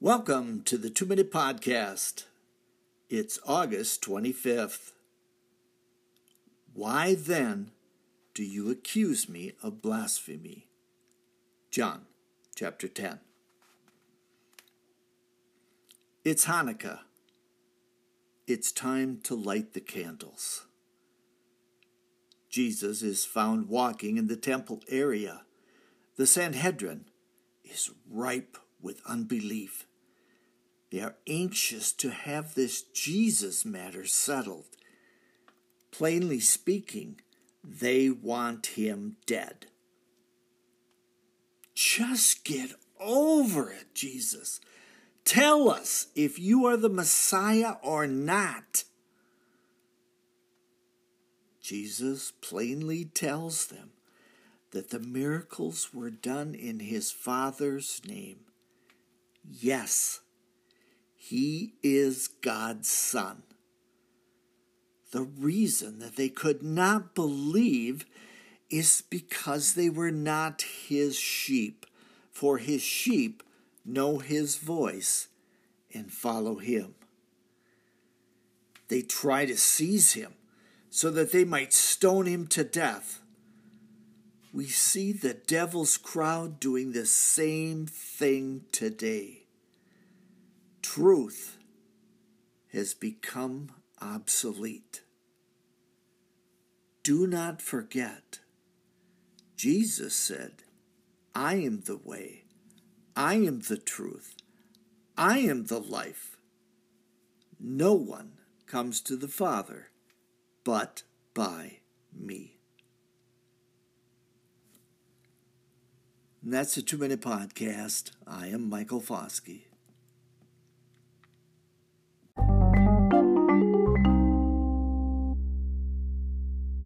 Welcome to the Two Minute Podcast. It's August 25th. Why then do you accuse me of blasphemy? John chapter 10. It's Hanukkah. It's time to light the candles. Jesus is found walking in the temple area. The Sanhedrin is ripe with unbelief. They are anxious to have this Jesus matter settled. Plainly speaking, they want him dead. Just get over it, Jesus. Tell us if you are the Messiah or not. Jesus plainly tells them that the miracles were done in his Father's name. Yes, he is God's Son. The reason that they could not believe is because they were not his sheep, for his sheep know his voice and follow him. They try to seize him so that they might stone him to death. We see the devil's crowd doing the same thing today. Truth has become obsolete. Do not forget, Jesus said, I am the way, I am the truth, I am the life. No one comes to the Father but by me. And that's a two minute podcast. I am Michael Foskey.